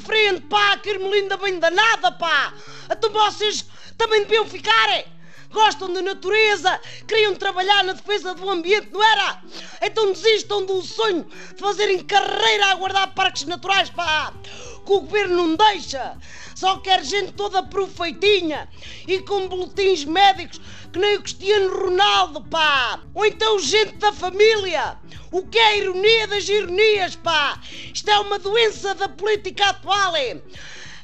frente, pá, que Irmelinda bem danada, pá. Então vocês também deviam ficar, é? Gostam da natureza, queriam trabalhar na defesa do ambiente, não era? Então desistam do sonho de fazerem carreira a guardar parques naturais, pá. Que o governo não deixa. Só quer gente toda perfeitinha e com boletins médicos que nem o Cristiano Ronaldo, pá. Ou então gente da família. O que é a ironia das ironias, pá? Isto é uma doença da política atual, é?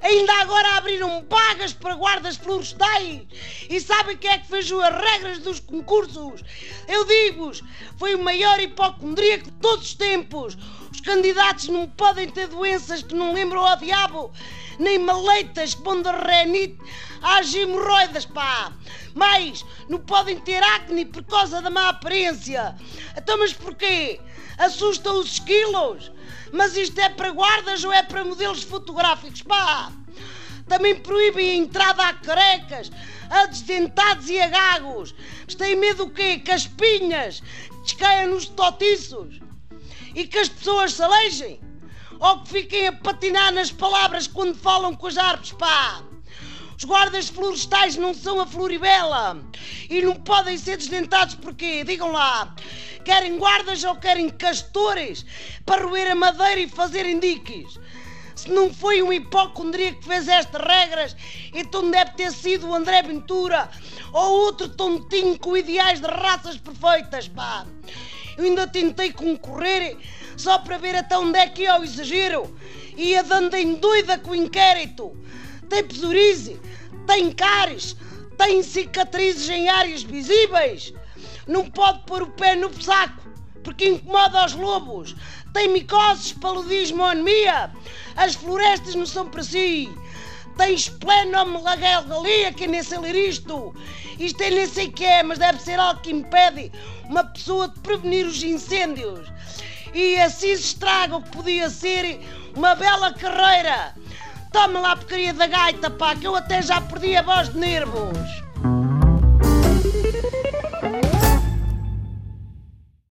Ainda agora abriram vagas para guardas florestais. E sabem quem é que fez as regras dos concursos? Eu digo-vos, foi o maior hipocondríaco de todos os tempos. Os candidatos não podem ter doenças que não lembram ao diabo, nem maleitas que vão de renite às hemorroidas, pá. Mas não podem ter acne por causa da má aparência. Então, mas porquê? Assustam os esquilos? Mas isto é para guardas ou é para modelos fotográficos? Pá! Também proíbem a entrada a carecas, a desdentados e a gagos. Mas têm medo o quê? Que as pinhas descaiam nos totiços? E que as pessoas se alejem? Ou que fiquem a patinar nas palavras quando falam com as árvores, pá! Os guardas florestais não são a Floribela e não podem ser desdentados porque, digam lá, querem guardas ou querem castores para roer a madeira e fazerem diques. Se não foi um hipocondríaco que fez estas regras, então deve ter sido o André Ventura ou outro tontinho com ideais de raças perfeitas, pá. Eu ainda tentei concorrer só para ver até onde é que é o exagero. Ia dando em doida com o inquérito. Tem psoríase, tem cáries, tem cicatrizes em áreas visíveis. Não pode pôr o pé no saco, porque incomoda os lobos. Tem micoses, paludismo, anemia. As florestas não são para si. Tem esplenomegalia, que nem sei ler isto. Isto é nem sei o que é, mas deve ser algo que impede uma pessoa de prevenir os incêndios. E assim se estraga o que podia ser uma bela carreira. Toma lá a porcaria da gaita, pá, que eu até já perdi a voz de nervos.